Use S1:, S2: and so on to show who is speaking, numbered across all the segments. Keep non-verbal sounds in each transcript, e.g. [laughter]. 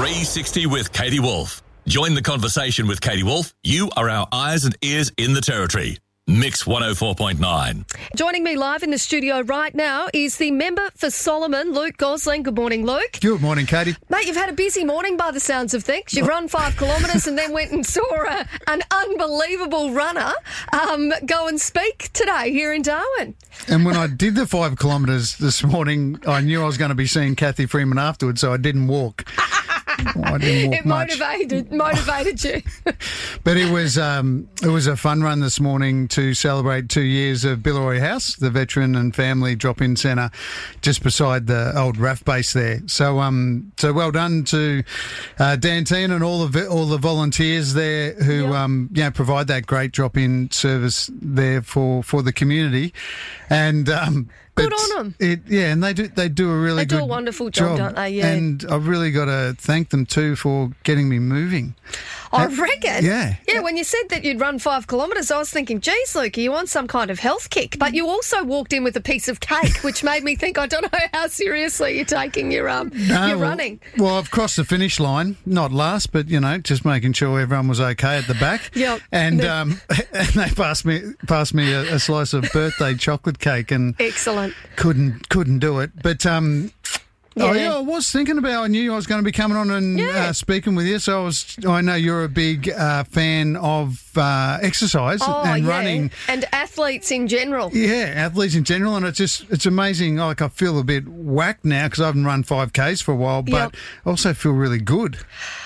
S1: 360 with Katie Wolf. Join the conversation with Katie Wolf. You are our eyes and ears in the territory. Mix 104.9.
S2: Joining me live in the studio right now is the member for Solomon, Luke Gosling. Good morning, Luke.
S3: Good morning, Katie.
S2: Mate, you've had a busy morning by the sounds of things. You've run five kilometres and then went and saw a, an unbelievable runner um, go and speak today here in Darwin.
S3: And when I did the five kilometres this morning, I knew I was going to be seeing Cathy Freeman afterwards, so I didn't walk. I didn't walk
S2: It
S3: much.
S2: motivated motivated you. [laughs]
S3: But it was um, it was a fun run this morning to celebrate two years of Billeroy House, the veteran and family drop-in centre, just beside the old RAAF base there. So um, so well done to uh, Dan Teen and all the all the volunteers there who
S2: Yep.
S3: um, you know, provide that great drop-in service there for, for the community, and. Um,
S2: On 'em.
S3: It, yeah, and they do they do a really
S2: They do a wonderful job, don't they? Yeah.
S3: And I've really got to thank them too for getting me moving.
S2: I reckon.
S3: yeah.
S2: Yeah, when you said that you'd run five kilometres, I was thinking, geez, Luke, are you on some kind of health kick? But you also walked in with a piece of cake, [laughs] which made me think, I don't know how seriously you're taking your um
S3: No,
S2: your
S3: well-
S2: running.
S3: Well, I've crossed the finish line, not last, but you know, just making sure everyone was okay at the back. [laughs]
S2: Yep.
S3: And
S2: The-
S3: um, [laughs] and they passed me passed me a, a slice of birthday chocolate cake, and
S2: Excellent.
S3: couldn't couldn't do it. But um. Oh
S2: Yeah.
S3: I was thinking about. I knew I was going to be coming on and
S2: Yeah.
S3: uh, speaking with you. So I was. I know you're a big uh, fan of uh, exercise
S2: Oh,
S3: and
S2: yeah.
S3: running.
S2: And athletes in general.
S3: Yeah, athletes in general, and it's just it's amazing. Like I feel a bit whacked now because I haven't run five k's for a while, but
S2: Yep.
S3: I also feel really good.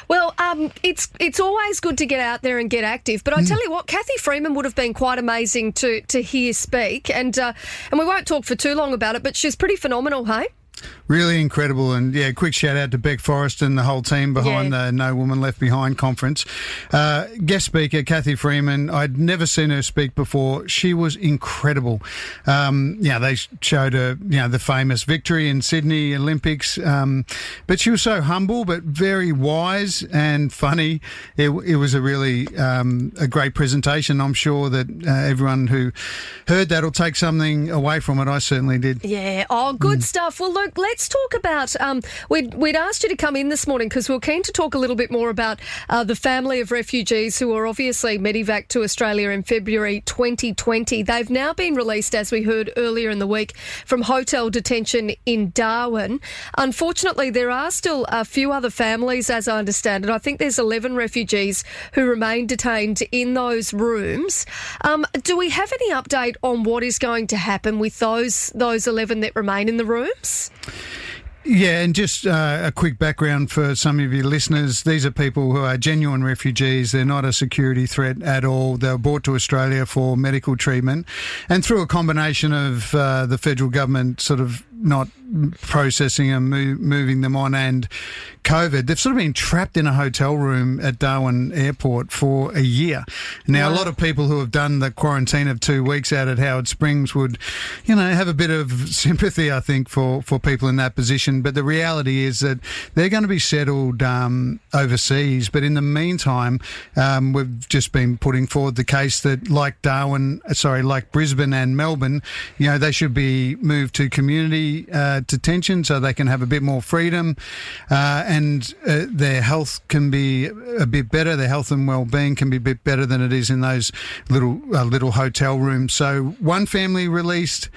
S2: Well, um, it's it's always good to get out there and get active. But I
S3: Mm.
S2: tell you what, Cathy Freeman would have been quite amazing to to hear speak, and uh, and we won't talk for too long about it. But she's pretty phenomenal, hey?
S3: Really incredible, and yeah, quick shout out to Beck Forrest and the whole team behind
S2: Yeah.
S3: the No Woman Left Behind conference. Uh, guest speaker Cathy Freeman, I'd never seen her speak before. She was incredible. Um, yeah, they showed her, you know, the famous victory in Sydney Olympics, um, but she was so humble, but very wise and funny. It, it was a really um, a great presentation. I'm sure that uh, everyone who heard that will take something away from it. I certainly did.
S2: Yeah. Oh, good stuff. Well, let's talk about. Um, we'd, we'd asked you to come in this morning because we are keen to talk a little bit more about uh, the family of refugees who were obviously medivac to Australia in February 2020. They've now been released, as we heard earlier in the week, from hotel detention in Darwin. Unfortunately, there are still a few other families, as I understand it. I think there's 11 refugees who remain detained in those rooms. Um, do we have any update on what is going to happen with those those 11 that remain in the rooms?
S3: Yeah, and just uh, a quick background for some of your listeners. These are people who are genuine refugees. They're not a security threat at all. They were brought to Australia for medical treatment. And through a combination of uh, the federal government sort of not processing and mo- moving them on and COVID, they've sort of been trapped in a hotel room at Darwin Airport for a year. Now, a lot of people who have done the quarantine of two weeks out at Howard Springs would, you know, have a bit of [laughs] sympathy, I think, for, for people in that position. But the reality is that they're going to be settled um, overseas. But in the meantime, um, we've just been putting forward the case that, like Darwin, uh, sorry, like Brisbane and Melbourne, you know, they should be moved to community uh, detention so they can have a bit more freedom uh, and uh, their health can be a bit better. Their health and well-being can be a bit better than it is in those little uh, little hotel rooms. So one family released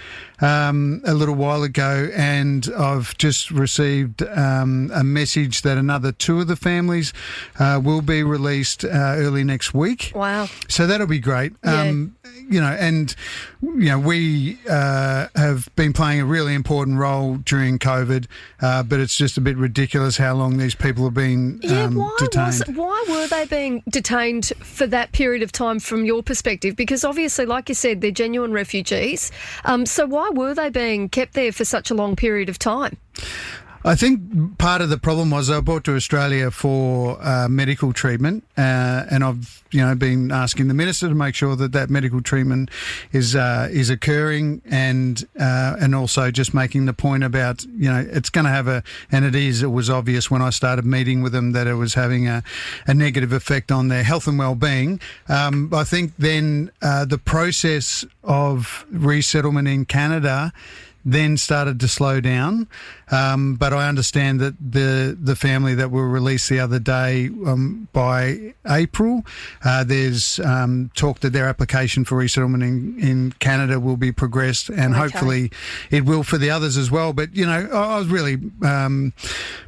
S3: um, a little while ago, and I've just received um, a message that another two of the families uh, will be released uh, early next week.
S2: Wow.
S3: So that'll be great.
S2: Yeah.
S3: Um, you know, and you know, we uh, have been playing a really important role during COVID, uh, but it's just a bit ridiculous how long these people have been
S2: Yeah,
S3: um,
S2: why
S3: detained.
S2: was why were they being detained for that period of time from your perspective? Because obviously, like you said, they're genuine refugees. Um, so why were they being kept there for such a long period of time?
S3: I think part of the problem was were brought to Australia for uh, medical treatment, uh, and I've you know been asking the minister to make sure that that medical treatment is uh, is occurring, and uh, and also just making the point about you know it's going to have a and it is it was obvious when I started meeting with them that it was having a, a negative effect on their health and well being. Um, I think then uh, the process of resettlement in Canada then started to slow down. Um, but I understand that the the family that were released the other day um, by April, uh, there's um, talk that their application for resettlement in, in Canada will be progressed, and
S2: Okay.
S3: hopefully it will for the others as well. But you know, I, I was really.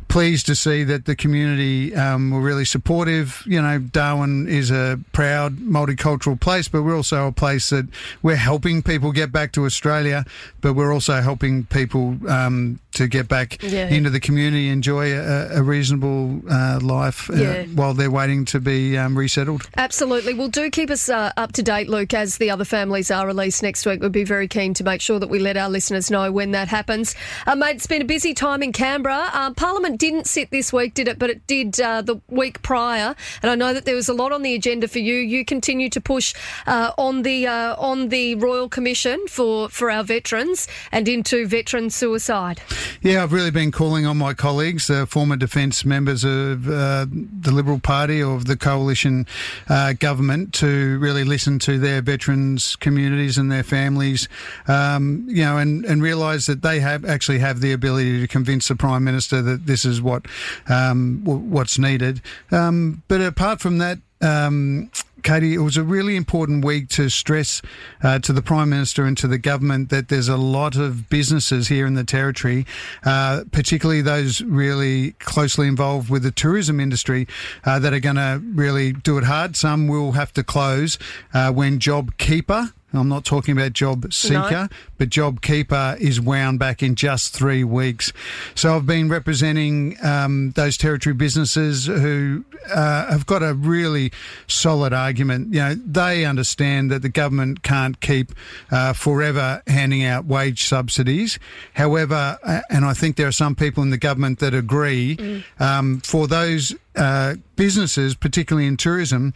S3: Pleased to see that the community um, were really supportive. You know, Darwin is a proud multicultural place, but we're also a place that we're helping people get back to Australia, but we're also helping people um, to get back
S2: Yeah.
S3: into the community, enjoy a, a reasonable uh, life uh,
S2: Yeah.
S3: while they're waiting to be um, resettled.
S2: Absolutely. Well, do keep us uh, up to date, Luke, as the other families are released next week. We'd be very keen to make sure that we let our listeners know when that happens. Uh, mate, it's been a busy time in Canberra. Um, Parliament didn't sit this week, did it? But it did uh, the week prior. And I know that there was a lot on the agenda for you. You continue to push uh, on the uh, on the Royal Commission for, for our veterans and into veteran suicide.
S3: Yeah, I've really been calling on my colleagues, uh, former defence members of uh, the Liberal Party or of the coalition uh, government, to really listen to their veterans communities and their families, um, you know, and, and realise that they have actually have the ability to convince the Prime Minister that this is what um, w- what's needed. Um, but apart from that, um, Katie, it was a really important week to stress uh, to the Prime Minister and to the government that there's a lot of businesses here in the Territory, uh, particularly those really closely involved with the tourism industry, uh, that are going to really do it hard. Some will have to close uh, when JobKeeper. I'm not talking about job seeker, but Job Keeper is wound back in just three weeks. So I've been representing um, those territory businesses who uh, have got a really solid argument. You know, they understand that the government can't keep uh, forever handing out wage subsidies. However, and I think there are some people in the government that agree, um, for those uh, businesses, particularly in tourism,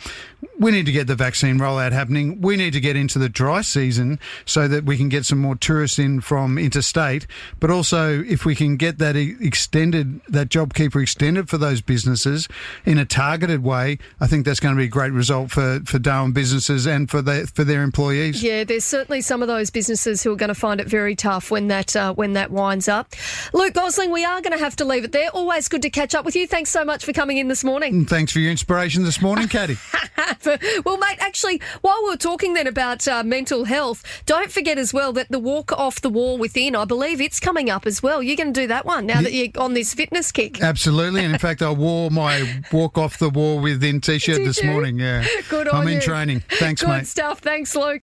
S3: we need to get the vaccine rollout happening. We need to get into the dry season so that we can get some more tourists in from interstate. But also, if we can get that extended, that JobKeeper extended for those businesses in a targeted way, I think that's going to be a great result for, for Darwin businesses and for their, for their employees.
S2: Yeah, there's certainly some of those businesses who are going to find it very tough when that uh, when that winds up. Luke Gosling, we are going to have to leave it there. Always good to catch up with you. Thanks so much for coming in this morning.
S3: Thanks for your inspiration this morning, Katie. [laughs]
S2: well, mate, actually, while we we're talking then about uh, mental health, don't forget as well that the walk off the war within, I believe it's coming up as well. You're going to do that one now that you're on this fitness kick.
S3: Absolutely. And in fact, I wore my walk off the war within t shirt this
S2: you?
S3: morning. Yeah. [laughs]
S2: Good on
S3: I'm in
S2: you.
S3: training. Thanks,
S2: Good
S3: mate.
S2: stuff. Thanks, Luke.